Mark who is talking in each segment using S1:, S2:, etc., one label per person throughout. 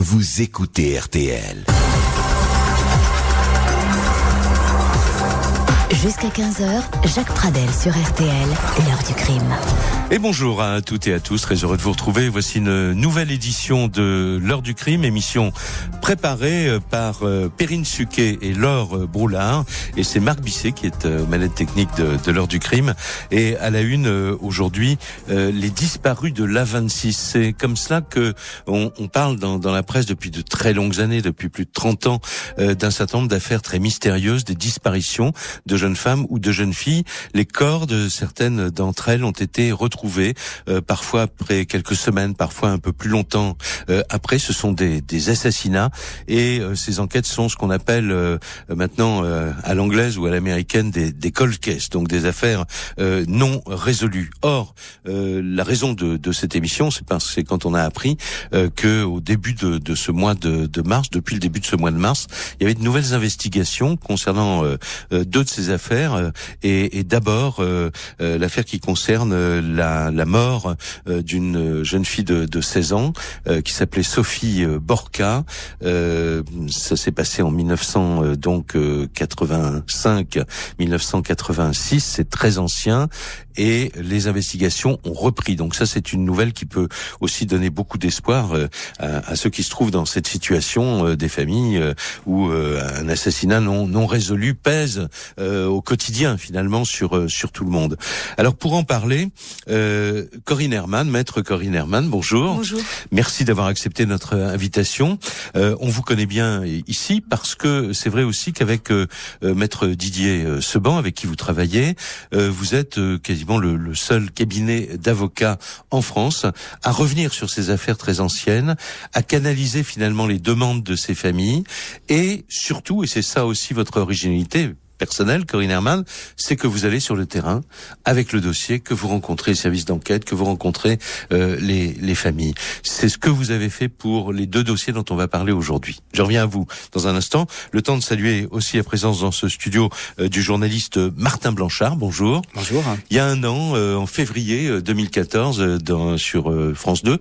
S1: Vous écoutez RTL.
S2: Jusqu'à 15h, Jacques Pradel sur RTL, l'heure du crime.
S3: Et bonjour à toutes et à tous, très heureux de vous retrouver. Voici une nouvelle édition de l'heure du crime, émission préparée euh, par euh, Perrine Suquet et Laure Broulard. Et c'est Marc Bisset qui est euh, manette technique de, l'heure du crime. Et à la une aujourd'hui, les disparus de l'A26. C'est comme cela que on, on parle dans, dans, la presse depuis de très longues années, depuis plus de 30 ans, d'un certain nombre d'affaires très mystérieuses, des disparitions de jeunes femmes ou de jeunes filles. Les corps de certaines d'entre elles ont été retrouvés, euh, parfois après quelques semaines, parfois un peu plus longtemps euh, après. Ce sont des, des assassinats et euh, ces enquêtes sont ce qu'on appelle euh, maintenant euh, à l'anglaise ou à l'américaine des, des cold cases, donc des affaires non résolues. Or, la raison de, de cette émission, c'est parce c'est quand on a appris que au début de, de ce mois de, de, mars, depuis le début de ce mois de mars, il y avait de nouvelles investigations concernant deux de ces affaires euh, et, et d'abord euh, euh, l'affaire qui concerne la, la mort d'une jeune fille de, de 16 ans qui s'appelait Sophie Borca. ça s'est passé en 1900 donc 85, 1986, c'est très ancien et les investigations ont repris. Donc ça, c'est une nouvelle qui peut aussi donner beaucoup d'espoir à, à, ceux qui se trouvent dans cette situation des familles où un assassinat non, non résolu pèse euh, au quotidien finalement sur euh, sur tout le monde. Alors pour en parler, euh, Corinne Herman, maître Corinne Herman, bonjour.
S4: Bonjour.
S3: Merci d'avoir accepté notre invitation. on vous connaît bien ici parce que c'est vrai aussi qu'avec maître Didier Seban, avec qui vous travaillez, vous êtes quasiment le, le seul cabinet d'avocats en France à revenir sur ces affaires très anciennes, à canaliser finalement les demandes de ces familles et surtout, et c'est ça aussi votre originalité, personnel, Corinne Herman, c'est que vous allez sur le terrain avec le dossier, que vous rencontrez les services d'enquête, que vous rencontrez euh, les, les familles. C'est ce que vous avez fait pour les deux dossiers dont on va parler aujourd'hui. Je reviens à vous dans un instant. Le temps de saluer aussi la présence dans ce studio euh, du journaliste Martin Blanchard. Bonjour.
S5: Bonjour.
S3: Il y a un an, euh, en février 2014, euh, dans, sur France 2,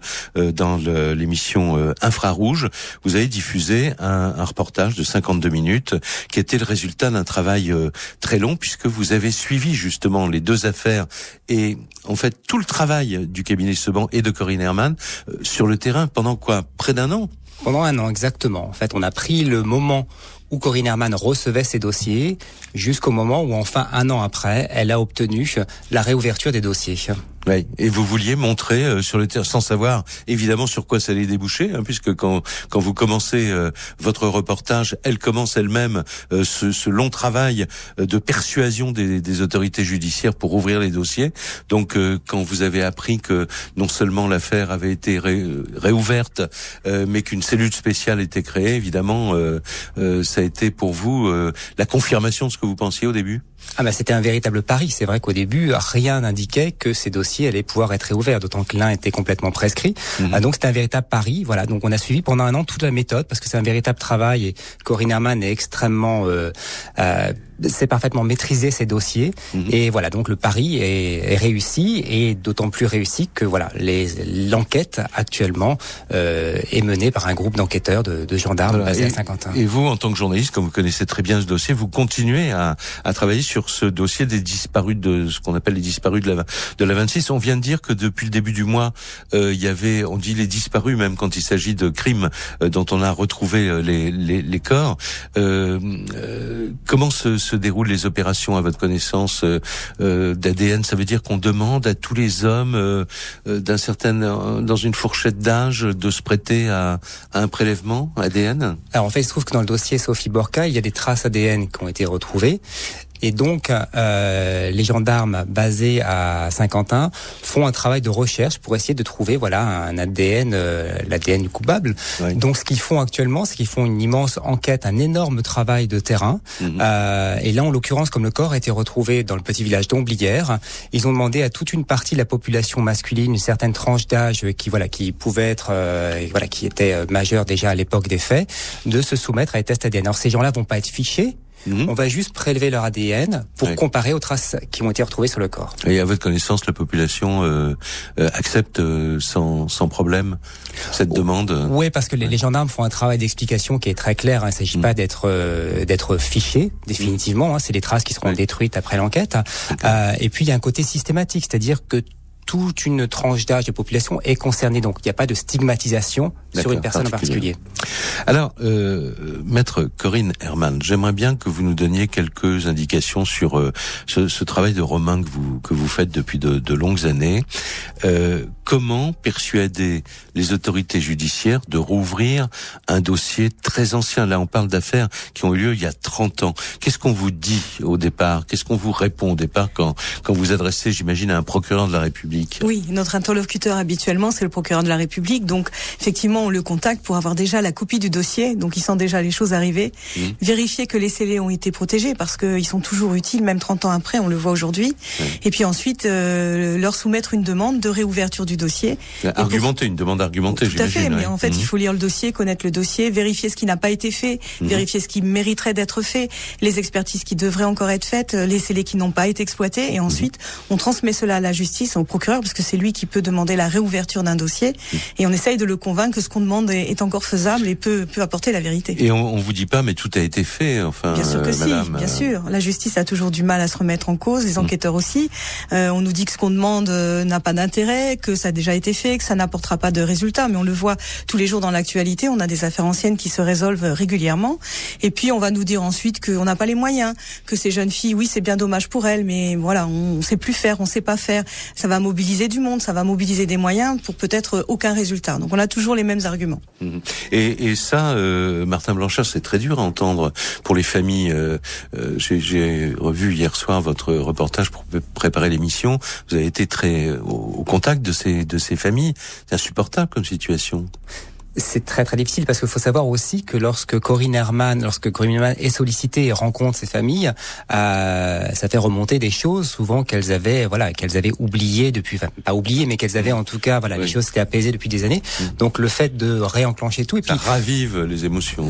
S3: dans l'émission Infrarouge, vous avez diffusé un, un reportage de 52 minutes qui était le résultat d'un travail euh, très long puisque vous avez suivi justement les deux affaires et en fait tout le travail du cabinet Seban et de Corinne Herman euh, sur le terrain pendant quoi? Près d'un an?
S5: Pendant un an, exactement. En fait, on a pris le moment où Corinne Herman recevait ses dossiers jusqu'au moment où enfin un an après, elle a obtenu la réouverture des dossiers.
S3: Et vous vouliez montrer euh, sur le terrain, sans savoir évidemment sur quoi ça allait déboucher, hein, puisque quand quand vous commencez euh, votre reportage, elle commence elle-même euh, ce, ce, long travail de persuasion des, des, autorités judiciaires pour ouvrir les dossiers. Donc quand vous avez appris que non seulement l'affaire avait été ré, réouverte, mais qu'une cellule spéciale était créée, évidemment, ça a été pour vous la confirmation de ce que vous pensiez au début?
S5: Ah bah c'était un véritable pari. C'est vrai qu'au début, rien n'indiquait que ces dossiers allaient pouvoir être réouverts, d'autant que l'un était complètement prescrit. Mhm. Ah, donc c'était un véritable pari. Voilà. Donc on a suivi pendant un an toute la méthode parce que c'est un véritable travail et Corinne Herman est extrêmement euh, euh, c'est parfaitement maîtriser ces dossiers. Mhm. Et voilà, donc le pari est, est réussi et d'autant plus réussi que voilà, l'enquête actuellement euh, est menée par un groupe d'enquêteurs de, de, gendarmes basés à Saint-Quentin.
S3: Et vous, en tant que journaliste, comme vous connaissez très bien ce dossier, vous continuez à, à travailler sur ce dossier des disparus de ce qu'on appelle les disparus de la de la 26. On vient de dire que depuis le début du mois, euh, il y avait, on dit les disparus même quand il s'agit de crimes euh, dont on a retrouvé euh, les, les, les, corps. Euh, euh, comment se se déroulent les opérations à votre connaissance euh, euh d'ADN Ça veut dire qu'on demande à tous les hommes euh, d'un certain, dans une fourchette d'âge, de se prêter à, à, un prélèvement ADN
S5: Alors en fait, il se trouve que dans le dossier Sophie Borca, il y a des traces ADN qui ont été retrouvées. Et donc, euh, les gendarmes basés à Saint-Quentin font un travail de recherche pour essayer de trouver voilà un ADN, euh, l'ADN du coupable. Oui. Donc, ce qu'ils font actuellement, c'est qu'ils font une immense enquête, un énorme travail de terrain. Mmh. Euh, et là, en l'occurrence, comme le corps a été retrouvé dans le petit village d'Omblières, ils ont demandé à toute une partie de la population masculine, une certaine tranche d'âge qui voilà qui pouvait être euh, voilà qui était euh, majeure déjà à l'époque des faits, de se soumettre à des tests ADN. Alors, ces gens-là vont pas être fichés on va juste prélever leur ADN pour comparer aux traces qui ont été retrouvées sur le corps.
S3: Et à votre connaissance, la population euh, euh, accepte euh, sans, sans problème cette demande?
S5: Oui, parce que les, les gendarmes font un travail d'explication qui est très clair. hein. Il ne s'agit
S3: Mm.
S5: pas d'être euh, d'être fiché définitivement. hein. C'est les traces qui seront
S3: Oui.
S5: détruites après l'enquête. Euh, et puis il y a un côté systématique, c'est-à-dire que toute une tranche d'âge de population est concernée. Donc il n'y a pas de stigmatisation sur une personne en
S3: particulier.
S5: particulier.
S3: Alors, euh, maître Corinne Herman, j'aimerais bien que vous nous donniez quelques indications sur euh, ce, ce travail de Romain que vous que vous faites depuis de, de longues années. Euh, comment persuader les autorités judiciaires de rouvrir un dossier très ancien? Là, on parle d'affaires qui ont eu lieu il y a 30 ans. Qu'est-ce qu'on vous dit au départ? Qu'est-ce qu'on vous répond au départ quand quand vous adressez, j'imagine, à un procureur de la République?
S4: Oui, notre interlocuteur habituellement, c'est le procureur de la République. Donc, effectivement, on le contacte pour avoir déjà la copie du dossier. Donc, il sent déjà les choses arriver.
S3: Mhm.
S4: Vérifier que les scellés ont été protégés parce qu'ils sont toujours utiles, même 30 ans après, on le voit aujourd'hui. Et puis ensuite, euh, leur soumettre une demande de réouverture du dossier. pour-
S3: Argumenter, une demande argumentée,
S4: Tout à fait, mais
S3: ouais.
S4: en fait,
S3: Mhm.
S4: il faut lire le dossier, connaître le dossier, vérifier ce qui n'a pas été fait,
S3: Mhm.
S4: vérifier ce qui mériterait d'être fait, les expertises qui devraient encore être faites, euh, les scellés qui n'ont pas été exploités, et ensuite, on transmet cela à la justice, au procureur, parce que c'est lui qui peut demander la réouverture d'un dossier,
S3: Mhm.
S4: et on essaye de le convaincre que ce qu'on demande est, encore faisable et peut, peut apporter la vérité.
S3: Et on, on vous dit pas, mais tout a été fait, enfin,
S4: Bien sûr que
S3: euh,
S4: si, bien
S3: euh,
S4: sûr. La justice a toujours du mal à se remettre en cause,
S3: Mm.
S4: les enquêteurs aussi. Euh, on nous dit que ce qu'on demande euh, n'a pas d'intérêt, que ça a déjà été fait, que ça n'apportera pas de résultats, mais on le voit tous les jours dans l'actualité. On a des affaires anciennes qui se résolvent régulièrement. Et puis on va nous dire ensuite qu'on n'a pas les moyens, que ces jeunes filles, oui, c'est bien dommage pour elles, mais voilà, on, on sait plus faire, on sait pas faire. Ça va mobiliser du monde, ça va mobiliser des moyens pour peut-être aucun résultat. Donc on a toujours les mêmes arguments.
S3: Mhm. Et, et ça, euh, Martin Blanchard, c'est très dur à entendre pour les familles. Euh, euh, J'ai revu hier soir votre reportage pour pré- préparer l'émission. Vous avez été très euh, au, au contact de ces de ces familles. C'est insupportable comme situation.
S5: C'est très très difficile parce qu'il faut savoir aussi que lorsque Corinne Herman, lorsque Corinne Herman est sollicitée et rencontre ses familles, euh, ça fait remonter des choses souvent qu'elles avaient, voilà, qu'elles avaient oubliées depuis, enfin pas oubliées, mais qu'elles avaient en tout cas, voilà,
S3: Oui.
S5: les choses s'étaient apaisées depuis des années.
S3: Mm.
S5: Donc le fait de réenclencher tout et puis
S3: Ça ravive les émotions.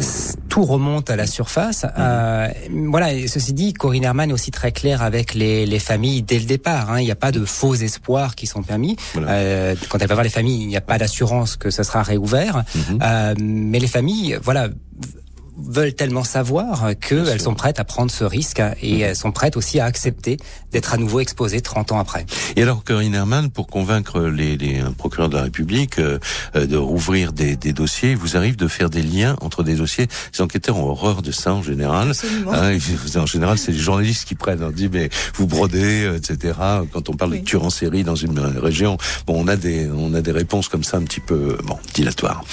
S5: tout remonte à la surface. Euh, voilà. Et ceci dit, Corinne Herman est aussi très claire avec les, les familles dès le départ. hein. Il n'y a pas de faux espoirs qui sont permis.
S3: Voilà.
S5: Euh, quand elle va voir les familles, il n'y a pas d'assurance que ce sera réouvert. Euh, mais les familles, voilà veulent tellement savoir qu'elles sont prêtes à prendre ce risque et
S3: Mhm.
S5: elles sont prêtes aussi à accepter d'être à nouveau exposées 30 ans après.
S3: Et alors, Corinne Herman, pour convaincre les, les un procureur de la République euh, euh, de rouvrir des, des dossiers, il vous arrive de faire des liens entre des dossiers. Les enquêteurs ont horreur de ça en général. Hein, en général, c'est les journalistes qui prennent. On dit, mais vous brodez, euh, etc. Quand on parle
S4: Oui.
S3: de tueurs en série dans une euh, région, bon, on a des, on a des réponses comme ça un petit peu, bon, dilatoires.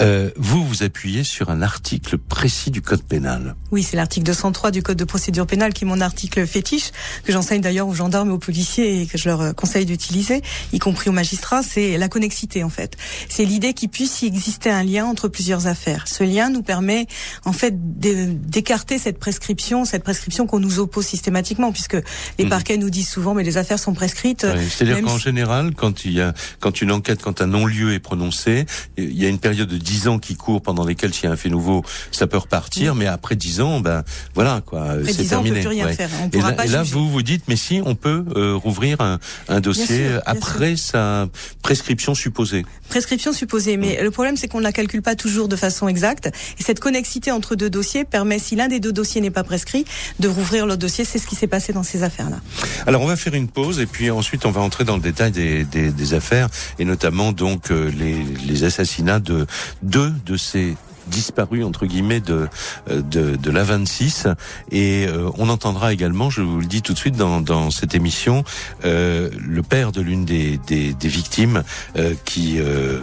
S3: Euh, vous vous appuyez sur un article précis du code pénal.
S4: Oui, c'est l'article 203 du Code de procédure pénale qui est mon article fétiche, que j'enseigne d'ailleurs aux gendarmes et aux policiers et que je leur euh, conseille d'utiliser, y compris aux magistrats, c'est la connexité en fait. C'est l'idée qu'il puisse y exister un lien entre plusieurs affaires. Ce lien nous permet en fait d'é- d'écarter cette prescription, cette prescription qu'on nous oppose systématiquement, puisque les
S3: Mhm.
S4: parquets nous disent souvent mais les affaires sont prescrites.
S3: C'est-à-dire qu'en
S4: si-
S3: général, quand il y a, quand une enquête, quand un non-lieu est prononcé, il y a une période de 10 ans qui court pendant lesquelles s'il y a un fait nouveau, ça peut repartir, mais après 10 ans, ben voilà quoi, c'est
S4: 10 ans, on peut
S3: terminé.
S4: plus rien
S3: ouais.
S4: faire. On
S3: Et là,
S4: pas
S3: et là,
S4: juger.
S3: vous vous dites, mais si, on peut euh, rouvrir un, un dossier
S4: sûr,
S3: après sa prescription supposée.
S4: Prescription supposée, mais le problème c'est qu'on ne la calcule pas toujours de façon exacte. Et cette connexité entre deux dossiers permet, si l'un des deux dossiers n'est pas prescrit, de rouvrir l'autre dossier. C'est ce qui s'est passé dans ces affaires-là.
S3: Alors on va faire une pause et puis ensuite on va entrer dans le détail des, des, des affaires et notamment donc euh, les, les assassinats de deux de ces disparus entre guillemets de euh, de, de la 26 et euh, on entendra également je vous le dis tout de suite dans, dans cette émission euh, le père de l'une des, des, des victimes euh, qui euh, euh,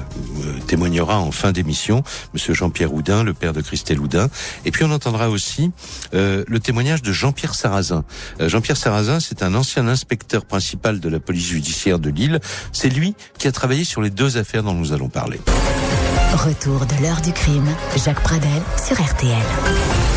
S3: témoignera en fin d'émission monsieur Jean-Pierre Houdin le père de Christelle Houdin et puis on entendra aussi le témoignage de Jean-Pierre Sarrazin Jean-Pierre Sarrazin, c'est un ancien inspecteur principal de la police judiciaire de Lille. C'est lui qui a travaillé sur les deux affaires dont nous allons parler.
S2: Retour de l'heure du crime. Jacques Pradel sur RTL.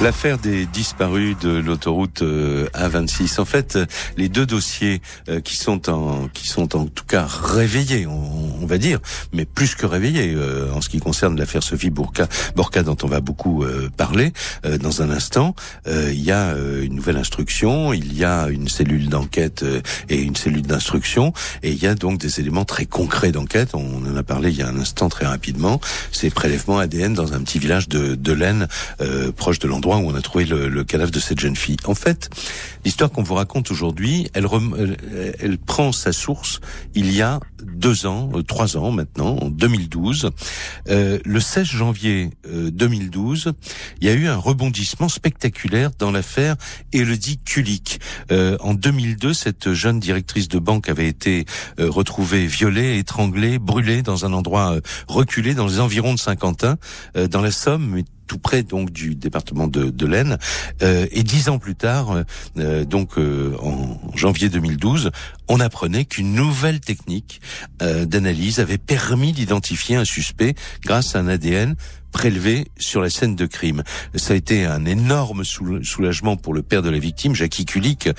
S3: L'affaire des disparus de l'autoroute euh, A26. En fait, les deux dossiers euh, qui sont en qui sont en tout cas réveillés, on, va dire, mais plus que réveillés euh, en ce qui concerne l'affaire Sophie Bourca, Borca dont on va beaucoup parler dans un instant. il y a une nouvelle instruction, il y a une cellule d'enquête et une cellule d'instruction, et il y a donc des éléments très concrets d'enquête. On en a parlé il y a un instant très rapidement. Ces prélèvements ADN dans un petit village de, de proche de l'endroit où on a trouvé le, cadavre de cette jeune fille. En fait, l'histoire qu'on vous raconte aujourd'hui, elle, elle, prend sa source il y a deux ans, euh, trois ans maintenant, en 2012. Euh, le 16 janvier 2012, euh, il y a eu un rebondissement spectaculaire dans l'affaire Elodie Kulik. en 2002, cette jeune directrice de banque avait été retrouvée violée, étranglée, brûlée dans un endroit reculé dans les environs de Saint-Quentin, dans la Somme, tout près donc du département de, de l'Aisne. Euh, et dix ans plus tard, euh, euh, donc en janvier 2012, on apprenait qu'une nouvelle technique d'analyse avait permis d'identifier un suspect grâce à un ADN prélevé sur la scène de crime. Ça a été un énorme soulagement pour le père de la victime, Jackie Kulik,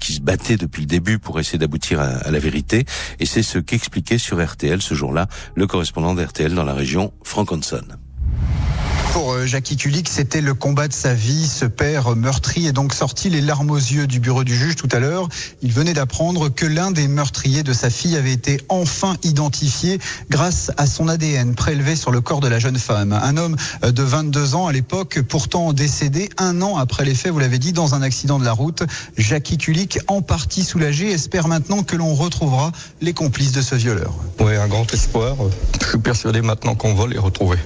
S3: qui se battait depuis le début pour essayer d'aboutir à, à, la vérité. Et c'est ce qu'expliquait sur RTL ce jour-là le correspondant d'RTL dans la région, Frank Hanson.
S6: Pour euh, Jackie Kulik, c'était le combat de sa vie. Ce père meurtri est donc sorti les larmes aux yeux du bureau du juge tout à l'heure. Il venait d'apprendre que l'un des meurtriers de sa fille avait été enfin identifié grâce à son ADN prélevé sur le corps de la jeune femme. Un homme euh, de 22 ans à l'époque, pourtant décédé un an après les faits, vous l'avez dit, dans un accident de la route. Jackie Kulik, en partie soulagé, espère maintenant que l'on retrouvera les complices de ce violeur.
S7: Oui, un grand espoir. Je suis persuadé maintenant qu'on va les retrouver.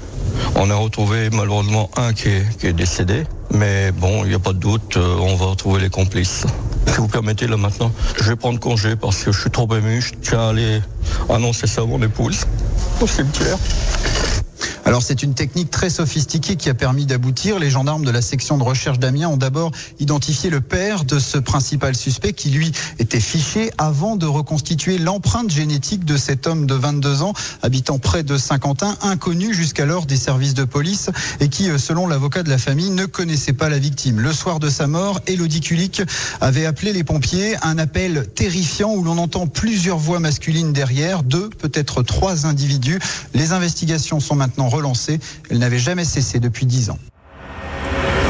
S7: On a retrouvé malheureusement un qui est, décédé, mais bon, il n'y a pas de doute, euh, on va retrouver les complices. Si vous permettez, là maintenant, je vais prendre congé parce que je suis trop ému. Je tiens à aller annoncer ça à mon épouse au cimetière.
S6: Alors c'est une technique très sophistiquée qui a permis d'aboutir. Les gendarmes de la section de recherche d'Amiens ont d'abord identifié le père de ce principal suspect qui lui était fiché avant de reconstituer l'empreinte génétique de cet homme de 22 ans habitant près de Saint-Quentin, inconnu jusqu'alors des services de police et qui, euh, selon l'avocat de la famille, ne connaissait pas la victime. Le soir de sa mort, Elodie Kulik avait appelé les pompiers, un appel terrifiant où l'on entend plusieurs voix masculines derrière, deux, peut-être trois individus. Les investigations sont maintenant relancée. Elle n'avait jamais cessé depuis dix ans.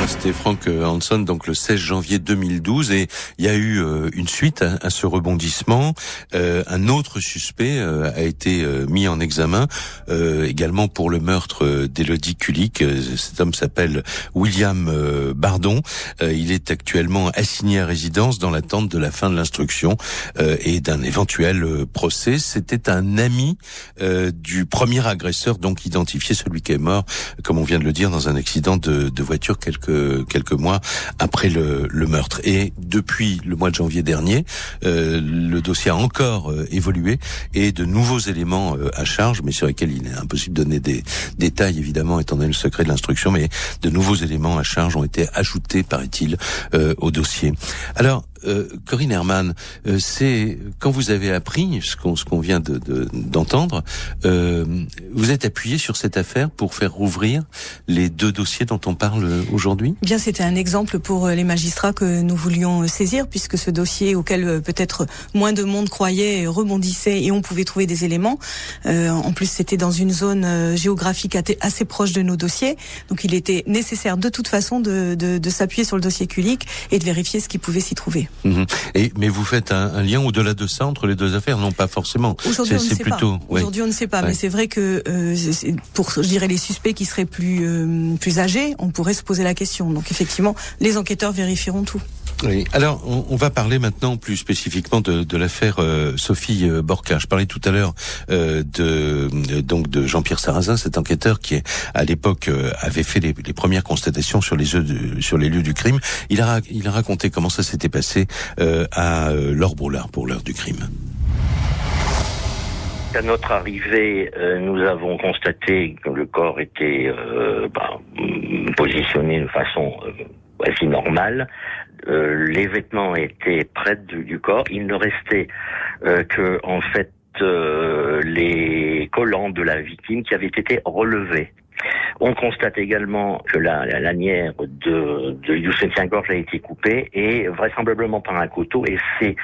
S3: C'était Frank Hanson, donc le 16 janvier 2012, et il y a eu euh, une suite à, ce rebondissement. Euh, un autre suspect euh, a été mis en examen, également pour le meurtre d'Elodie Kulik. Cet homme s'appelle William Bardon. il est actuellement assigné à résidence dans l'attente de la fin de l'instruction et d'un éventuel procès. C'était un ami du premier agresseur, donc identifié, celui qui est mort, comme on vient de le dire, dans un accident de, de voiture quelques quelques mois après le, le, meurtre. Et depuis le mois de janvier dernier, euh, le dossier a encore euh, évolué et de nouveaux éléments euh, à charge, mais sur lesquels il est impossible de donner des détails évidemment étant donné le secret de l'instruction, mais de nouveaux éléments à charge ont été ajoutés, paraît-il, au dossier. Alors euh, Corinne Herman, euh, c'est quand vous avez appris ce qu'on qu'on vient de d'entendre, euh, vous êtes appuyé sur cette affaire pour faire rouvrir les deux dossiers dont on parle aujourd'hui?
S4: Bien, c'était un exemple pour les magistrats que nous voulions saisir, puisque ce dossier auquel peut-être moins de monde croyait rebondissait et on pouvait trouver des éléments. en plus, c'était dans une zone géographique assez proche de nos dossiers, donc il était nécessaire de toute façon de, de, de s'appuyer sur le dossier Culic et de vérifier ce qui pouvait s'y trouver.
S3: Mhm. Et mais vous faites un, lien au-delà de ça entre les deux affaires? Non, pas forcément.
S4: Aujourd'hui, on ne sait plutôt, pas. Aujourd'hui, on ne sait pas. Mais c'est vrai que euh, pour, je dirais, les suspects qui seraient plus euh, plus âgés, on pourrait se poser la question. Donc effectivement, les enquêteurs vérifieront tout.
S3: Alors, on, va parler maintenant plus spécifiquement de, de l'affaire euh, Sophie euh, Borca. Je parlais tout à l'heure euh, de donc de Jean-Pierre Sarrazin, cet enquêteur qui à l'époque avait fait les, premières constatations sur les sur les lieux du crime. Il a il a raconté comment ça s'était passé à Laure Broulard pour l'heure du crime.
S8: À notre arrivée, nous avons constaté que le corps était bah, positionné de façon quasi normale. Euh, les vêtements étaient près du, corps. Il ne restait euh, que en fait euh, les collants de la victime qui avaient été relevés. On constate également que la, la lanière de, de, du soutien-gorge a été coupée et vraisemblablement par un couteau. Et c'est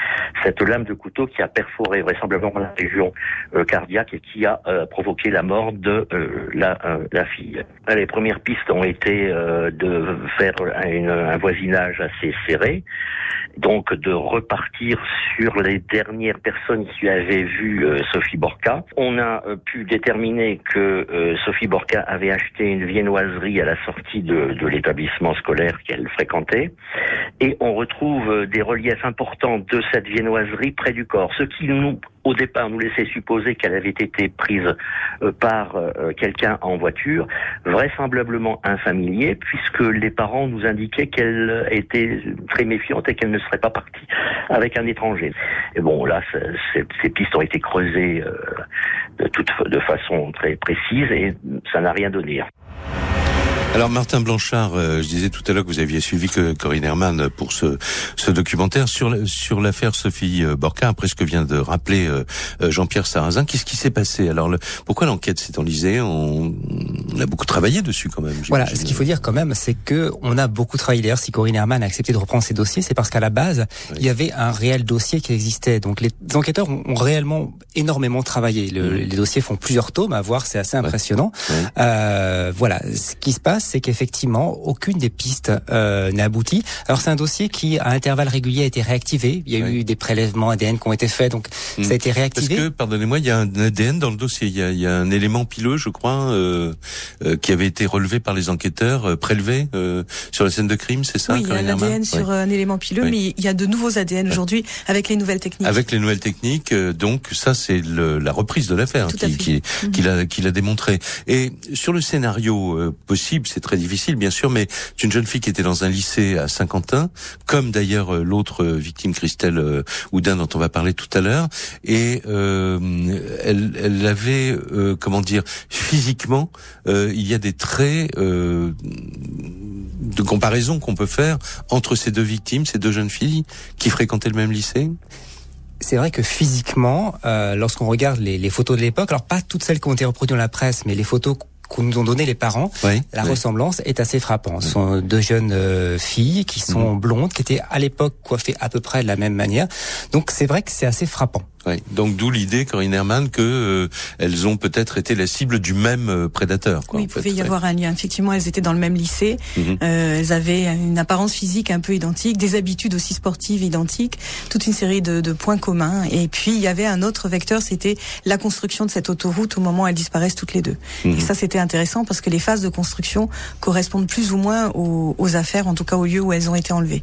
S8: cette lame de couteau qui a perforé vraisemblablement la région euh, cardiaque et qui a euh, provoqué la mort de euh, la, fille. Les premières pistes ont été de faire un voisinage assez serré donc de repartir sur les dernières personnes qui avaient vu Sophie Borca. On a pu déterminer que Sophie Borca acheté une viennoiserie à la sortie de, de l'établissement scolaire qu'elle fréquentait, et on retrouve des reliefs importants de cette viennoiserie près du corps, ce qui nous au départ nous laissait supposer qu'elle avait été prise euh, par euh, quelqu'un en voiture, vraisemblablement un familier, puisque les parents nous indiquaient qu'elle était très méfiante et qu'elle ne serait pas partie avec un étranger. Et bon, là, ces pistes ont été creusées euh, de, toute, de façon très précise et ça n'a rien donné.
S3: Alors Martin Blanchard, euh, je disais tout à l'heure que vous aviez suivi que Corinne Herman pour ce, ce documentaire sur sur l'affaire Sophie euh, Borca, après ce que vient de rappeler euh, Jean-Pierre Sarrazin. Qu'est-ce qui s'est passé? Alors le, pourquoi l'enquête s'est enlisée? On, on, a beaucoup travaillé dessus quand même.
S5: Voilà, ce qu'il faut dire quand même, c'est que on a beaucoup travaillé. D'ailleurs, si Corinne Herman a accepté de reprendre ces dossiers, c'est parce qu'à la base, il y avait un réel dossier qui existait. Donc les enquêteurs ont, réellement énormément travaillé. Le, mmh. Les dossiers font plusieurs tomes à voir, c'est assez impressionnant. Euh, voilà, ce qui se passe c'est qu'effectivement, aucune des pistes euh, n'a abouti. Alors c'est un dossier qui, à intervalles réguliers, a été réactivé. Il y a eu des prélèvements ADN qui ont été faits, donc hmm. ça a été réactivé.
S3: Parce que, pardonnez-moi, il y a un ADN dans le dossier. Il y a, il y a un élément pileux, je crois, euh, euh, qui avait été relevé par les enquêteurs, euh, prélevé euh, sur la scène de crime, c'est ça
S4: Oui, il y a un ADN sur un élément pileux, mais il y a de nouveaux ADN aujourd'hui avec les nouvelles techniques.
S3: Avec les nouvelles techniques, donc ça c'est la reprise de l'affaire qui, qui, qui l'a qui l'a démontré. Et sur le scénario possible, c'est très difficile, bien sûr, mais c'est une jeune fille qui était dans un lycée à Saint-Quentin, comme d'ailleurs euh, l'autre euh, victime, Christelle euh, Houdin, dont on va parler tout à l'heure, et elle, elle avait, comment dire, physiquement, il y a des traits de comparaison qu'on peut faire entre ces deux victimes, ces deux jeunes filles qui fréquentaient le même lycée.
S5: C'est vrai que physiquement, lorsqu'on regarde les, les, photos de l'époque, alors pas toutes celles qui ont été reproduites dans la presse, mais les photos qu'on nous ont donné les parents, la ressemblance est assez frappante. Ce sont deux jeunes euh, filles qui sont mhm. blondes, qui étaient à l'époque coiffées à peu près de la même manière. Donc c'est vrai que c'est assez frappant.
S3: Oui. Donc d'où l'idée, Corinne Herman, que euh, elles ont peut-être été la cible du même euh, prédateur.
S4: Quoi, oui, il pouvait y avoir un lien. Effectivement, elles étaient dans le même lycée. Mhm. euh, elles avaient une apparence physique un peu identique, des habitudes aussi sportives identiques, toute une série de, de points communs. Et puis il y avait un autre vecteur, c'était la construction de cette autoroute au moment où elles disparaissent toutes les deux. Mhm. Et ça, c'était intéressant parce que les phases de construction correspondent plus ou moins aux, aux, affaires, en tout cas au lieu où elles ont été enlevées.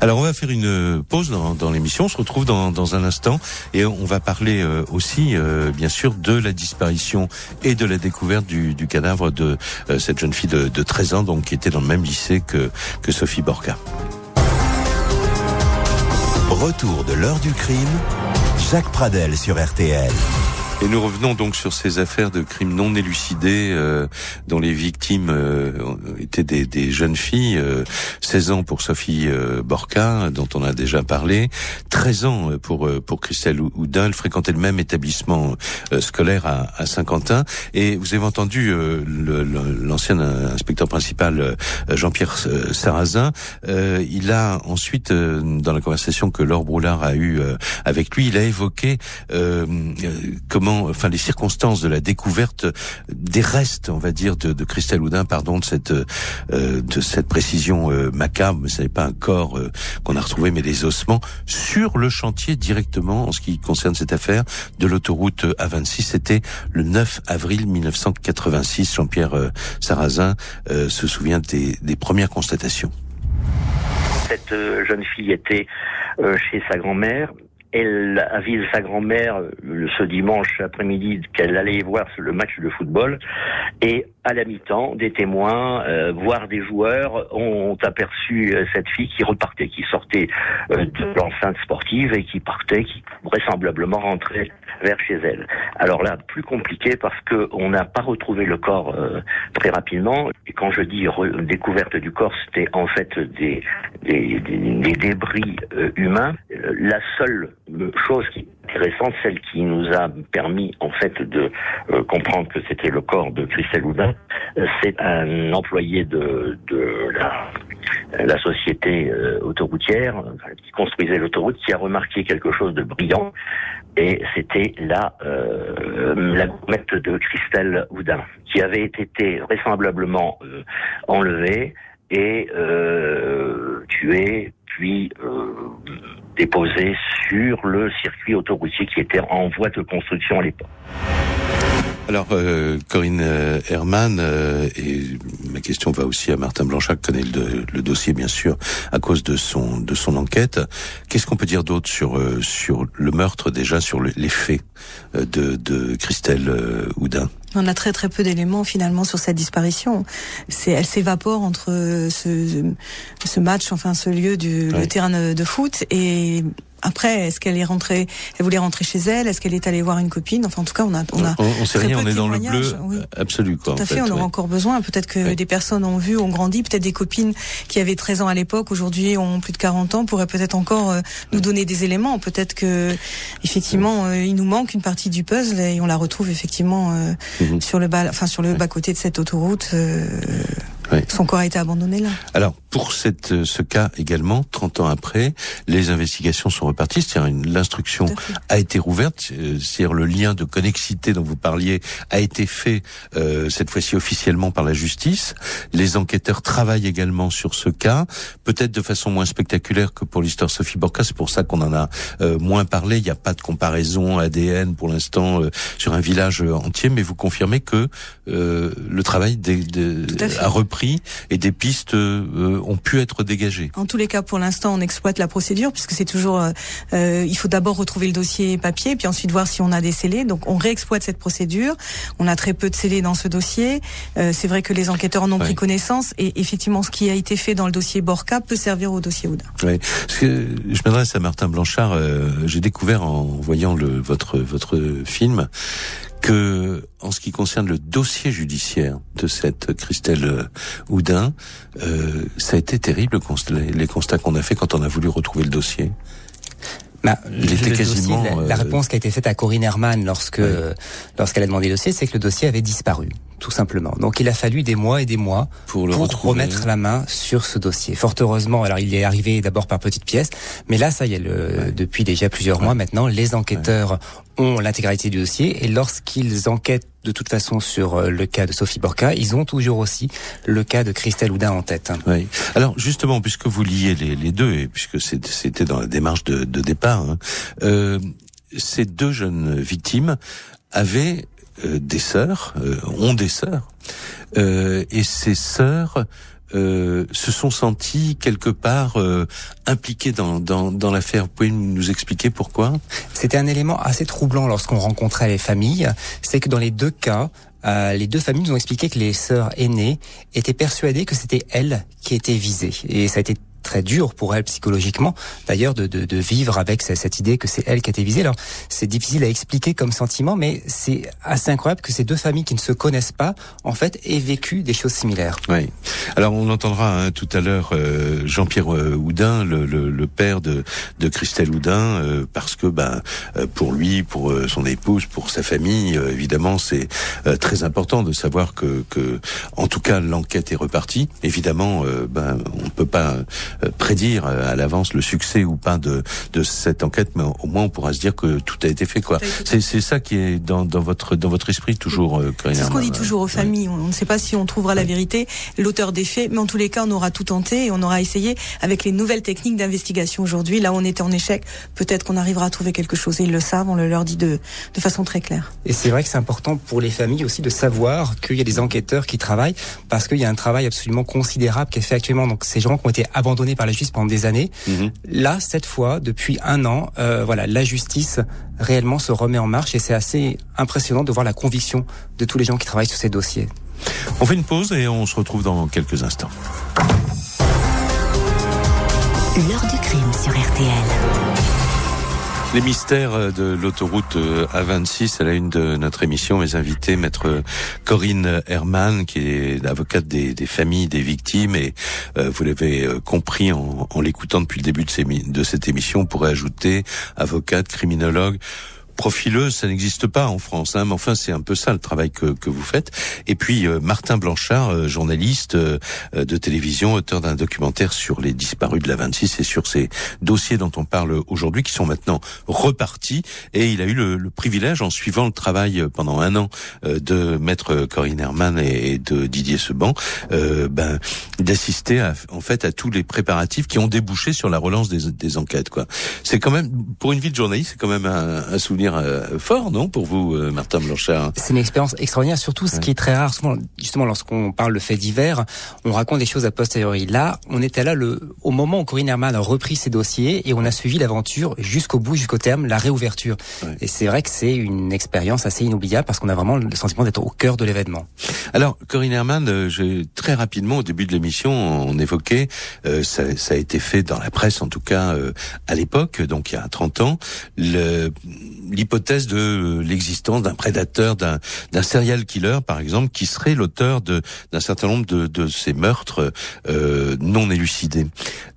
S3: Alors on va faire une pause dans, dans l'émission. On se retrouve dans, dans un instant et on va parler euh, aussi, euh, bien sûr, de la disparition et de la découverte du, cadavre de euh, cette jeune fille de, de 13 ans, donc qui était dans le même lycée que, que Sophie Borca.
S1: Retour de l'heure du crime, Jacques Pradel sur RTL.
S3: Et nous revenons donc sur ces affaires de crimes non élucidés euh, dont les victimes euh, étaient des, des, jeunes filles, euh, 16 ans pour Sophie euh, Borca, dont on a déjà parlé, 13 ans pour pour Christelle Houdin, elle fréquentait le même établissement scolaire à, à Saint-Quentin. Et vous avez entendu l'ancien inspecteur principal Jean-Pierre Sarrazin, il a ensuite, dans la conversation que Laure Broulard a eue avec lui, il a évoqué comment enfin les circonstances de la découverte des restes, on va dire, de, de Christelle Houdin, pardon, de cette euh, de cette précision euh, macabre, mais ce n'est pas un corps euh, qu'on a retrouvé, mais des ossements sur le chantier directement en ce qui concerne cette affaire de l'autoroute A26. C'était le 9 avril 1986. Jean-Pierre Sarrazin se souvient des, des premières constatations.
S8: Cette jeune fille était chez sa grand-mère elle avise sa grand-mère euh, ce dimanche après-midi qu'elle allait voir le match de football. Et à la mi-temps, des témoins, euh, voire des joueurs ont aperçu euh, cette fille qui repartait, qui sortait de l'enceinte sportive et qui partait, qui vraisemblablement rentrait vers chez elle. Alors là, plus compliqué parce que on n'a pas retrouvé le corps très rapidement. Et quand je dis découverte du corps, c'était en fait des, des, des, débris humains. La seule chose qui intéressante, celle qui nous a permis en fait de euh, comprendre que c'était le corps de Christelle Houdin, euh, c'est un employé de, de la, la société euh, autoroutière qui construisait l'autoroute qui a remarqué quelque chose de brillant et c'était la la gourmette de Christelle Houdin qui avait été vraisemblablement enlevée et tuée puis déposé sur le circuit autoroutier qui était en voie de construction à l'époque.
S3: Alors, euh, Corinne euh, Herman, euh, et ma question va aussi à Martin Blanchard, qui connaît le, dossier bien sûr à cause de son de son enquête. Qu'est-ce qu'on peut dire d'autre sur sur le meurtre déjà, sur les faits de, de Christelle Houdin?
S4: On a très très peu d'éléments finalement sur cette disparition. C'est, elle s'évapore entre ce, ce match, enfin ce lieu du le terrain de foot et après, est-ce qu'elle est rentrée, elle voulait rentrer chez elle, est-ce qu'elle est allée voir une copine? Enfin, en tout cas, on a,
S3: on a. On, sait rien, on est dans le bleu absolu, quoi.
S4: Tout à fait, on aura encore besoin. Peut-être que des personnes ont vu, ont grandi, peut-être des copines qui avaient 13 ans à l'époque, aujourd'hui ont plus de 40 ans, pourraient peut-être encore euh, nous donner des éléments. Peut-être que, effectivement, euh, il nous manque une partie du puzzle et on la retrouve effectivement euh, mhm. sur le bas, enfin sur le bas côté de cette autoroute. Son corps a été abandonné là.
S3: Alors pour cette, euh, ce cas également, 30 ans après, les investigations sont reparties, c'est-à-dire l'instruction a été rouverte, euh, c'est-à-dire le lien de connexité dont vous parliez a été fait euh, cette fois-ci officiellement par la justice. Les enquêteurs travaillent également sur ce cas, peut-être de façon moins spectaculaire que pour l'histoire Sophie Borca, c'est pour ça qu'on en a moins parlé. Il n'y a pas de comparaison ADN pour l'instant sur un village entier, mais vous confirmez que le travail a repris et des pistes euh, ont pu être dégagées.
S4: En tous les cas, pour l'instant, on exploite la procédure puisque c'est toujours, euh, euh, il faut d'abord retrouver le dossier papier, puis ensuite voir si on a des scellés. Donc, on réexploite cette procédure. On a très peu de scellés dans ce dossier. c'est vrai que les enquêteurs en ont pris connaissance et effectivement, ce qui a été fait dans le dossier Borca peut servir au dossier Oudin.
S3: Oui. je m'adresse à Martin Blanchard. J'ai découvert en voyant le, votre votre film que en ce qui concerne le dossier judiciaire de cette Christelle Houdin, euh, ça a été terrible les constats qu'on a fait quand on a voulu retrouver le dossier.
S5: Bah, quasiment, la, euh, réponse qui a été faite à Corinne Herman lorsque lorsqu'elle a demandé le dossier, c'est que le dossier avait disparu, tout simplement. Donc il a fallu des mois et des mois pour, le remettre la main sur ce dossier. Fort heureusement, alors il est arrivé d'abord par petites pièces, mais là ça y est, le, depuis déjà plusieurs mois maintenant, les enquêteurs ont l'intégralité du dossier et lorsqu'ils enquêtent de toute façon sur euh, le cas de Sophie Borca, ils ont toujours aussi le cas de Christelle Houdin en tête.
S3: Oui. Alors justement, puisque vous liez les, les deux et puisque c'était dans la démarche de, de départ, hein, euh, ces deux jeunes victimes avaient des sœurs, euh, ont des sœurs, et ces sœurs euh, se sont sentis quelque part euh, dans, dans, dans l'affaire. Vous pouvez nous expliquer pourquoi?
S5: C'était un élément assez troublant lorsqu'on rencontrait les familles. C'est que dans les deux cas, euh, les deux familles nous ont expliqué que les sœurs aînées étaient persuadées que c'était elles qui étaient visées. Et ça a été très dur pour elle psychologiquement, d'ailleurs, de, de, de, vivre avec cette idée que c'est elle qui a été visée. Alors, c'est difficile à expliquer comme sentiment, mais c'est assez incroyable que ces deux familles qui ne se connaissent pas, en fait, aient vécu des choses similaires.
S3: Oui. Alors, on entendra hein, tout à l'heure euh, Jean-Pierre euh, Houdin, le, le, le, père de, de Christelle Houdin, euh, parce que, ben, pour lui, pour son épouse, pour sa famille, évidemment, c'est très important de savoir que, que en tout cas, l'enquête est repartie. Évidemment, ben, on peut pas euh, prédire euh, à l'avance le succès ou pas de, de cette enquête, mais au moins on pourra se dire que tout a été fait. quoi. C'est ça qui est dans, dans votre dans votre esprit toujours. Euh,
S4: c'est ce qu'on dit toujours aux familles. On ne sait pas si on trouvera la vérité, l'auteur des faits, mais en tous les cas, on aura tout tenté et on aura essayé avec les nouvelles techniques d'investigation aujourd'hui. Là, où on était en échec. Peut-être qu'on arrivera à trouver quelque chose. Et ils le savent. On le leur dit de de façon très claire.
S5: Et c'est vrai que c'est important pour les familles aussi de savoir qu'il y a des enquêteurs qui travaillent parce qu'il y a un travail absolument considérable qui est fait actuellement. Donc ces gens qui ont été abandonnés par la justice pendant des années. Mhm. Là, cette fois, depuis un an, euh, voilà, la justice réellement se remet en marche et c'est assez impressionnant de voir la conviction de tous les gens qui travaillent sur ces dossiers.
S3: On fait une pause et on se retrouve dans quelques instants.
S2: L'heure du crime sur RTL.
S3: Les mystères de l'autoroute A26 à la une de notre émission. Mes invités, maître Corinne Herman, qui est avocate des, familles des victimes et euh, vous l'avez euh, compris en, l'écoutant depuis le début de, de cette émission, on pourrait ajouter avocate, criminologue profileuse, ça n'existe pas en France. Hein, mais enfin, c'est un peu ça le travail que, que vous faites. Et puis euh, Martin Blanchard, euh, journaliste euh, de télévision, auteur d'un documentaire sur les disparus de la 26 et sur ces dossiers dont on parle aujourd'hui, qui sont maintenant repartis. Et il a eu le, le privilège, en suivant le travail pendant un an de maître Corinne Herman et, de Didier Seban, ben, d'assister en fait à tous les préparatifs qui ont débouché sur la relance des, des enquêtes. C'est quand même, pour une vie de journaliste, c'est quand même un, un souvenir euh, fort, non, pour vous, euh, Martin Blanchard?
S5: C'est une expérience extraordinaire, surtout ce qui est très rare. Souvent, justement, lorsqu'on parle de faits divers, on raconte des choses a posteriori. Là, on était là le, au moment où Corinne Herman a repris ses dossiers et on a suivi l'aventure jusqu'au bout, jusqu'au terme, la réouverture. Et c'est vrai que c'est une expérience assez inoubliable parce qu'on a vraiment le sentiment d'être au cœur de l'événement.
S3: Alors, Corinne Herman, euh, très rapidement, au début de l'émission, on évoquait, ça, ça, a été fait dans la presse, en tout cas à l'époque, donc il y a 30 ans, le l'hypothèse de l'existence d'un prédateur, d'un serial killer, par exemple, qui serait l'auteur d'un certain nombre de, de ces meurtres euh, non élucidés.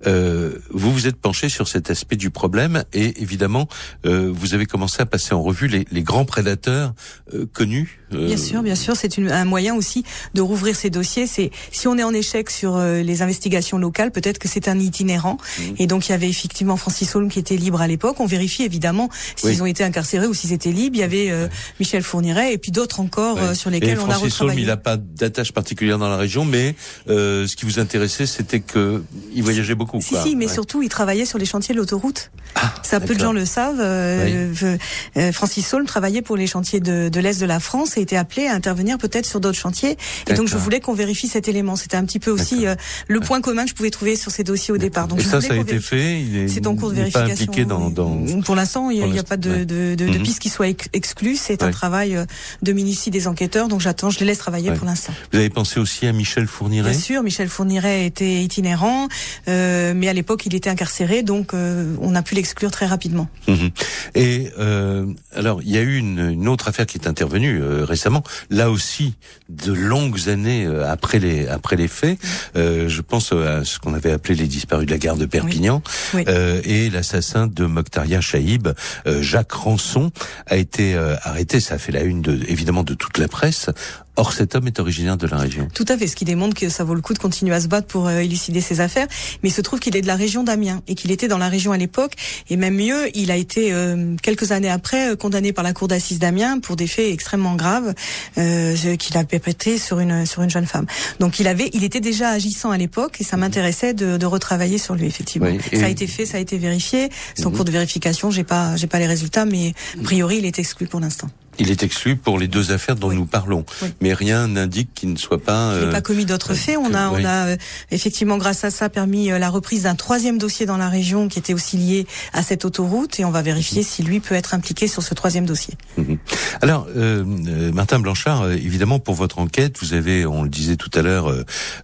S3: Euh, vous vous êtes penché sur cet aspect du problème et évidemment, euh, vous avez commencé à passer en revue les, les grands prédateurs euh, connus.
S4: Euh. Bien sûr, bien sûr, c'est un moyen aussi de rouvrir ces dossiers. C'est si on est en échec sur les investigations locales, peut-être que c'est un itinérant. Mmh. Et donc il y avait effectivement Francis Holm qui était libre à l'époque. On vérifie évidemment s'ils ont été incarcérés ou s'ils étaient libres. Il y avait euh, Michel Fourniret et puis d'autres encore euh, sur lesquels on a retravaillé.
S3: il n'a pas d'attache particulière dans la région, mais euh, ce qui vous intéressait, c'était que il voyageait beaucoup.
S4: Si, si, mais surtout, il travaillait sur les chantiers de l'autoroute. Ah, ça, peu de gens le savent. Euh, Francis Saul travaillait pour les chantiers de, de l'Est de la France et était appelé à intervenir peut-être sur d'autres chantiers. Et donc, je voulais qu'on vérifie cet élément. C'était un petit peu aussi le point commun que je pouvais trouver sur ces dossiers au départ.
S3: Donc, et ça, ça a été fait.
S4: C'est en cours de vérification.
S3: Pas dans, dans...
S4: Pour l'instant, il n'y a, pas de, de, de, de mhm. piste qui soit exclue. C'est un travail euh, de ministère des enquêteurs, donc j'attends, je les laisse travailler pour l'instant.
S3: Vous avez pensé aussi à Michel Fourniret?
S4: Bien sûr, Michel Fourniret était itinérant, euh, mais à l'époque il était incarcéré, donc euh, on a pu l'exclure très rapidement.
S3: Mhm. Et euh, alors il y a eu une, une, autre affaire qui est intervenue euh, récemment, là aussi de longues années après les après les faits. Mhm. je pense à ce qu'on avait appelé les disparus de la gare de Perpignan et l'assassin de Mokhtaria Chaïb, Jacques Rançon a été euh, arrêté. Ça a fait la une de, évidemment de toute la presse. Or, cet homme est originaire de la région.
S4: Tout à fait, ce qui démontre que ça vaut le coup de continuer à se battre pour euh, élucider ses affaires. Mais il se trouve qu'il est de la région d'Amiens et qu'il était dans la région à l'époque. Et même mieux, il a été euh, quelques années après condamné par la cour d'assises d'Amiens pour des faits extrêmement graves qu'il a perpétrés sur une sur une jeune femme. Donc il avait, il était déjà agissant à l'époque et ça m'intéressait de, de, retravailler sur lui effectivement. ça a été fait, ça a été vérifié. Son mhm. cours de vérification, j'ai pas j'ai pas les résultats, mais a priori il est exclu pour l'instant.
S3: Il est exclu pour les deux affaires dont nous parlons, mais rien n'indique qu'il ne soit pas.
S4: Il n'a pas commis d'autres faits. On a, on a euh, effectivement, grâce à ça, permis euh, la reprise d'un troisième dossier dans la région qui était aussi lié à cette autoroute, et on va vérifier si lui peut être impliqué sur ce troisième dossier.
S3: Mhm. Alors, euh, Martin Blanchard, évidemment, pour votre enquête, vous avez, on le disait tout à l'heure,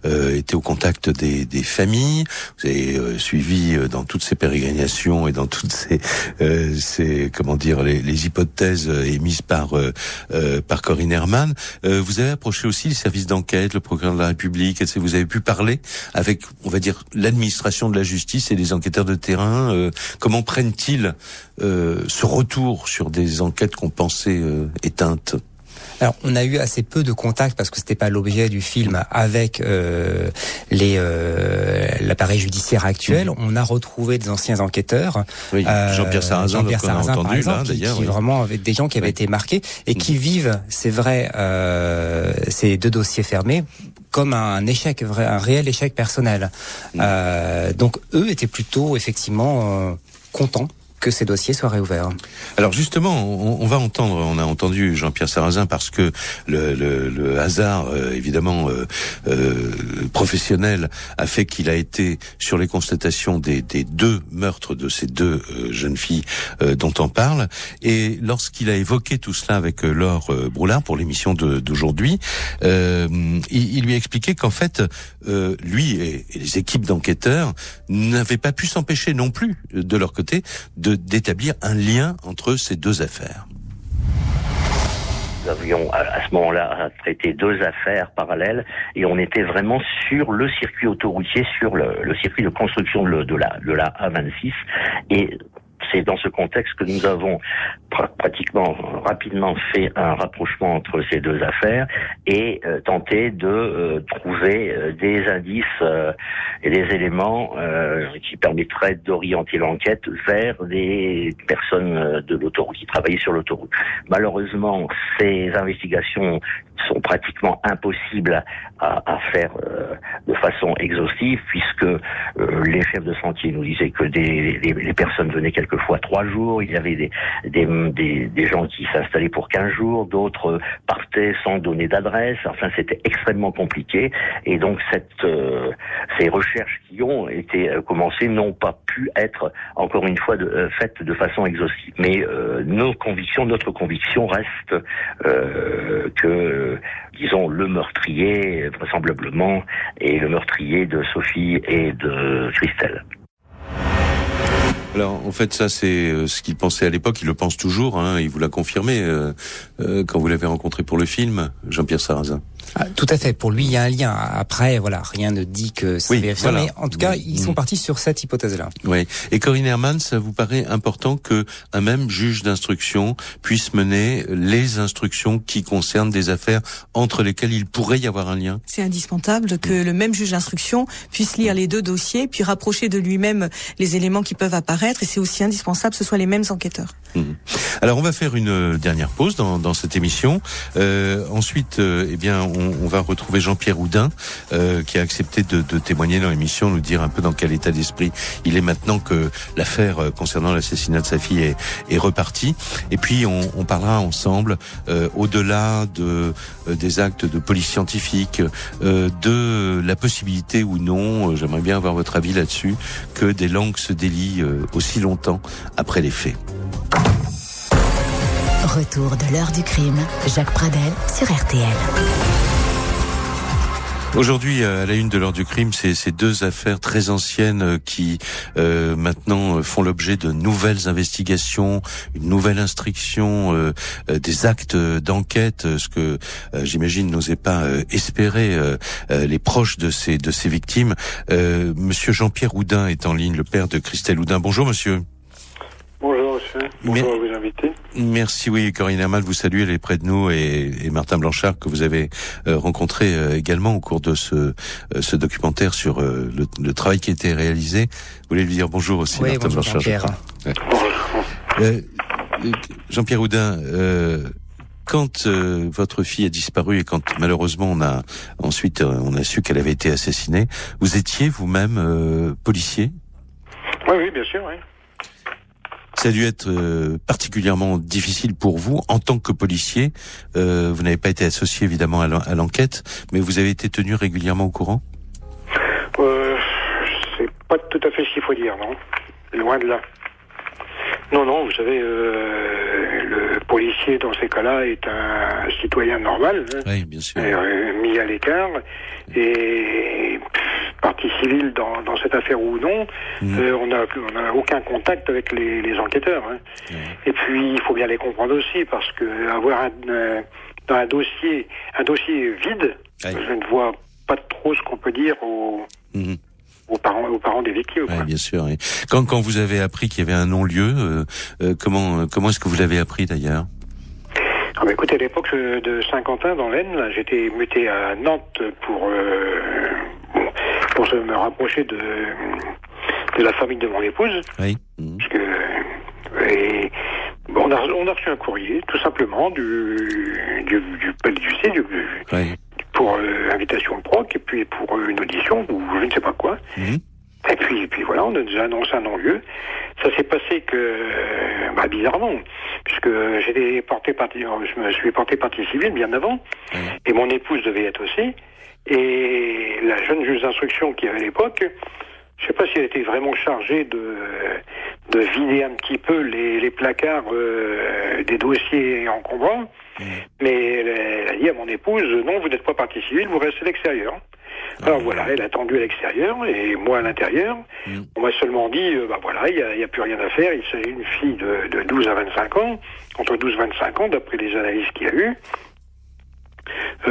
S3: euh, été au contact des, des familles. Vous avez suivi dans toutes ces pérégrinations et dans toutes ces, ces comment dire, les, les hypothèses émises par par euh, euh, par Corinne Herman. Euh, vous avez approché aussi les services d'enquête, le procureur de la République. Que vous avez pu parler avec, on va dire, l'administration de la justice et les enquêteurs de terrain Comment prennent-ils ce retour sur des enquêtes qu'on pensait éteintes?
S5: Alors, on a eu assez peu de contacts parce que c'était pas l'objet du film avec euh, les euh, l'appareil judiciaire actuel. Mhm. On a retrouvé des anciens enquêteurs.
S3: Oui, Jean-Pierre Sarrazin, Jean-Pierre Sarrazin, entendu, là,
S5: qui, qui vraiment avec des gens qui avaient été marqués et qui mhm. vivent, c'est vrai, euh, ces deux dossiers fermés comme un échec, un réel échec personnel. Mhm. Euh, donc eux étaient plutôt effectivement euh, contents que ces dossiers soient réouverts.
S3: Alors justement, on, va entendre, on a entendu Jean-Pierre Sarrazin parce que le, le, le hasard, euh, évidemment, euh, euh, professionnel, a fait qu'il a été sur les constatations des, des deux meurtres de ces deux euh, jeunes filles dont on parle. Et lorsqu'il a évoqué tout cela avec Laure Broulard pour l'émission d'aujourd'hui, il, il, lui a expliqué qu'en fait, lui et, et les équipes d'enquêteurs n'avaient pas pu s'empêcher non plus, de leur côté, de d'établir un lien entre ces deux affaires.
S8: Nous avions à, ce moment-là traité deux affaires parallèles et on était vraiment sur le circuit autoroutier, sur le, circuit de construction de, la, de la A26 et c'est dans ce contexte que nous avons pratiquement rapidement fait un rapprochement entre ces deux affaires et euh, tenté de euh, trouver euh, des indices et des éléments qui permettraient d'orienter l'enquête vers des personnes de l'autoroute qui travaillaient sur l'autoroute. Malheureusement, ces investigations sont pratiquement impossibles à, à faire de façon exhaustive puisque les chefs de sentier nous disaient que des, les, les personnes venaient quelquefois trois jours, il y avait des, des des, gens qui s'installaient pour 15 jours, d'autres partaient sans donner d'adresse. Enfin, c'était extrêmement compliqué. Et donc, cette, euh, ces recherches qui ont été euh, commencées n'ont pas pu être, encore une fois, euh, faites de façon exhaustive. Mais nos convictions, notre conviction reste que, disons, le meurtrier, vraisemblablement, est le meurtrier de Sophie et de Christelle.
S3: Alors en fait ça c'est euh, ce qu'il pensait à l'époque, il le pense toujours, hein, il vous l'a confirmé euh, euh, quand vous l'avez rencontré pour le film, Jean-Pierre Sarrazin.
S5: Ah, tout à fait. Pour lui, il y a un lien. Après, voilà, rien ne dit que c'est
S3: oui,
S5: voilà. Mais en tout cas, ils sont partis sur cette hypothèse-là.
S3: Oui. Et Corinne Herman, ça vous paraît important que un même juge d'instruction puisse mener les instructions qui concernent des affaires entre lesquelles il pourrait y avoir un lien?
S4: C'est indispensable que le même juge d'instruction puisse lire les deux dossiers, puis rapprocher de lui-même les éléments qui peuvent apparaître. Et c'est aussi indispensable que ce soit les mêmes enquêteurs.
S3: Mmh. Alors, on va faire une dernière pause dans, dans cette émission. Euh, ensuite, euh, eh bien, on, va retrouver Jean-Pierre Houdin, euh, qui a accepté de, témoigner dans l'émission, nous dire un peu dans quel état d'esprit il est maintenant que l'affaire euh, concernant l'assassinat de sa fille est, repartie. Et puis on, parlera ensemble, euh, au-delà de des actes de police scientifique, de la possibilité ou non, j'aimerais bien avoir votre avis là-dessus, que des langues se délient aussi longtemps après les faits.
S2: Retour de l'heure du crime, Jacques Pradel sur RTL.
S3: Aujourd'hui, euh, à la une de l'heure du crime, c'est ces deux affaires très anciennes euh, qui euh, maintenant font l'objet de nouvelles investigations, une nouvelle instruction, des actes d'enquête, ce que j'imagine n'osaient pas espérer les proches de ces de ces victimes. Monsieur Jean-Pierre Houdin est en ligne, le père de Christelle Houdin. Bonjour, monsieur.
S9: Bonjour, monsieur. Bonjour à vos invités.
S3: Merci, oui, Corinne Hermal vous salue, elle est près de nous, et, et Martin Blanchard, que vous avez euh, rencontré euh, également au cours de ce, euh, ce documentaire sur le, le, travail qui a été réalisé. Vous voulez lui dire bonjour aussi,
S5: oui,
S3: Martin
S5: bonjour,
S3: Blanchard.
S5: Jean-Pierre.
S3: Jean-Pierre Houdin, quand votre fille a disparu et quand malheureusement on a ensuite on a su qu'elle avait été assassinée, vous étiez vous-même policier?
S9: Oui, oui, bien sûr, oui.
S3: Ça a dû être euh, particulièrement difficile pour vous en tant que policier. Euh, vous n'avez pas été associé évidemment à l'enquête, mais vous avez été tenu régulièrement au courant?
S9: Euh, c'est pas tout à fait ce qu'il faut dire, non. Loin de là. Non, non, vous savez, euh, le policier dans ces cas-là est un citoyen normal,
S3: hein, oui, bien sûr.
S9: mis à l'écart, et partie civile dans, dans cette affaire ou non, mmh. euh, on n'a on a aucun contact avec les, les enquêteurs. Hein. Mmh. Et puis, il faut bien les comprendre aussi, parce que avoir un, euh, dans un dossier, un dossier vide, je ne vois pas trop ce qu'on peut dire aux, mmh. aux, parents, aux parents des victimes.
S3: Oui, bien sûr. Quand, quand vous avez appris qu'il y avait un non-lieu, euh, euh comment, comment est-ce que vous l'avez appris d'ailleurs?
S9: Ah bah écoutez, à l'époque de Saint-Quentin, dans l'Aisne, j'étais muté à Nantes pour euh, pour se me rapprocher de, de la famille de mon épouse.
S3: Oui.
S9: Parce que, et, on, a, on a reçu un courrier, tout simplement, du, du, du du, du, oui. pour euh, invitation de proc, et puis pour euh, une audition, ou je ne sais pas quoi. Mhm. Et puis, et puis voilà, on a déjà annoncé un non-lieu. Ça s'est passé que, bah, bizarrement, puisque j'étais porté partie, je me suis porté partie civile bien avant, et mon épouse devait être aussi. Et la jeune juge d'instruction qui avait à l'époque, je ne sais pas si elle était vraiment chargée de, de vider un petit peu les, les placards euh, des dossiers encombrants, mmh. mais elle, a dit à mon épouse, non, vous n'êtes pas partie civile, vous restez à l'extérieur. Alors voilà, elle a attendu à l'extérieur et moi à l'intérieur. Mm. On m'a seulement dit, bah voilà, il n'y a, a, plus rien à faire. Il s'agit d'une fille de, de 12 à 25 ans, entre 12 et 25 ans, d'après les analyses qu'il y a eu,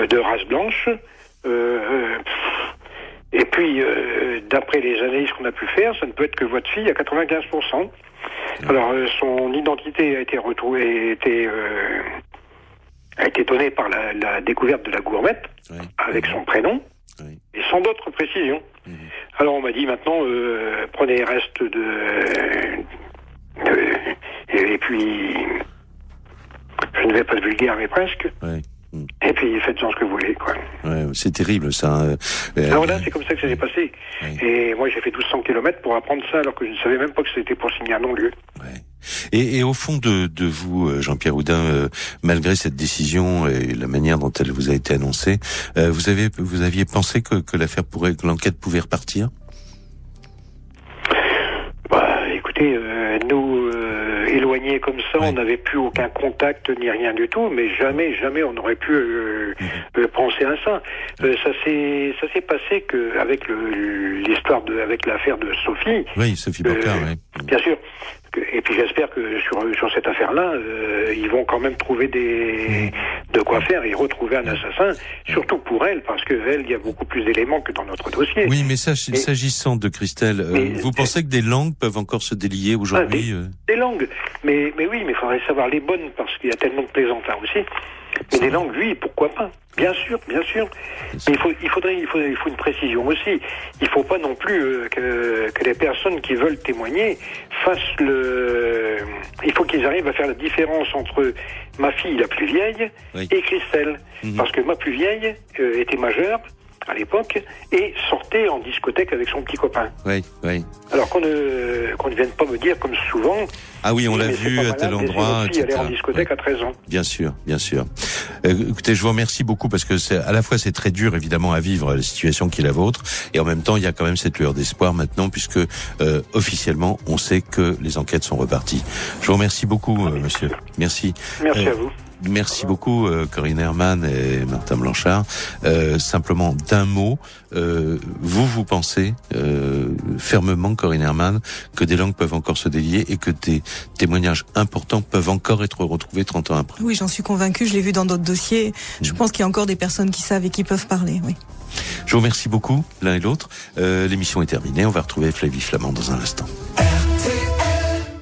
S9: de race blanche. Euh, et puis, euh, d'après les analyses qu'on a pu faire, ça ne peut être que votre fille à 95%. Alors, euh, son identité a été retrouvée, a été, a été donnée par la, la, découverte de la gourmette, avec son prénom, et sans d'autres précisions. Mhm. Alors, on m'a dit maintenant, prenez les restes de, de, et, puis, je ne vais pas être vulgaire, mais presque. Et puis faites-en ce que vous voulez, quoi.
S3: Ouais, c'est terrible, ça. Hein.
S9: Euh, voilà, c'est comme ça que ça s'est passé. Et moi, j'ai fait 1200 km pour apprendre ça, alors que je ne savais même pas que c'était pour signer un non-lieu.
S3: Ouais. Et, et, au fond de, de vous, euh, Jean-Pierre Houdin, euh, malgré cette décision et la manière dont elle vous a été annoncée, vous avez, vous aviez pensé que, que l'affaire pourrait, que l'enquête pouvait repartir?
S9: Bah, écoutez, nous comme ça, on n'avait plus aucun contact ni rien du tout, mais jamais, jamais on n'aurait pu euh, euh, penser à ça. Euh, ça s'est, ça s'est passé que avec l'histoire de, avec l'affaire de Sophie.
S3: Oui, Sophie Bocard, oui.
S9: Bien sûr. Et puis j'espère que sur, sur cette affaire-là, ils vont quand même trouver des de quoi faire et retrouver un assassin, surtout pour elle, parce que elle, il y a beaucoup plus d'éléments que dans notre dossier.
S3: Oui, mais s'agissant de Christelle, vous pensez que des langues peuvent encore se délier aujourd'hui
S9: ah, des, des, langues, mais, mais oui, mais il faudrait savoir les bonnes, parce qu'il y a tellement de plaisantins aussi. Mais des langues, oui, pourquoi pas Bien sûr, bien sûr. Mais il, faut, il, faudrait, il, faut, il faut une précision aussi. Il ne faut pas non plus euh, que, que les personnes qui veulent témoigner fassent le... Il faut qu'ils arrivent à faire la différence entre ma fille la plus vieille et Christelle. Mhm. Parce que ma plus vieille euh, était majeure, à l'époque et sortait en discothèque avec son petit copain.
S3: Oui, oui.
S9: Alors qu'on ne, qu'on ne vienne pas me dire comme souvent.
S3: Ah oui, on l'a vu à tel endroit.
S9: Elle aller en discothèque à 13 ans.
S3: Bien sûr, bien sûr. Euh, écoutez, je vous remercie beaucoup parce que c'est à la fois c'est très dur évidemment à vivre la situation qui est la vôtre et en même temps il y a quand même cette lueur d'espoir maintenant puisque euh, officiellement on sait que les enquêtes sont reparties. Je vous remercie beaucoup, euh, monsieur. Merci.
S9: Merci à vous.
S3: Merci beaucoup euh, Corinne Herman et Martin Blanchard. Euh, simplement d'un mot, euh, vous vous pensez euh, fermement Corinne Herman que des langues peuvent encore se délier et que des témoignages importants peuvent encore être retrouvés 30 ans après?
S4: Oui, j'en suis convaincu, je l'ai vu dans d'autres dossiers. Je mmh. pense qu'il y a encore des personnes qui savent et qui peuvent parler, oui.
S3: Je vous remercie beaucoup l'un et l'autre. L'émission est terminée, on va retrouver Flavie Flamand dans un instant.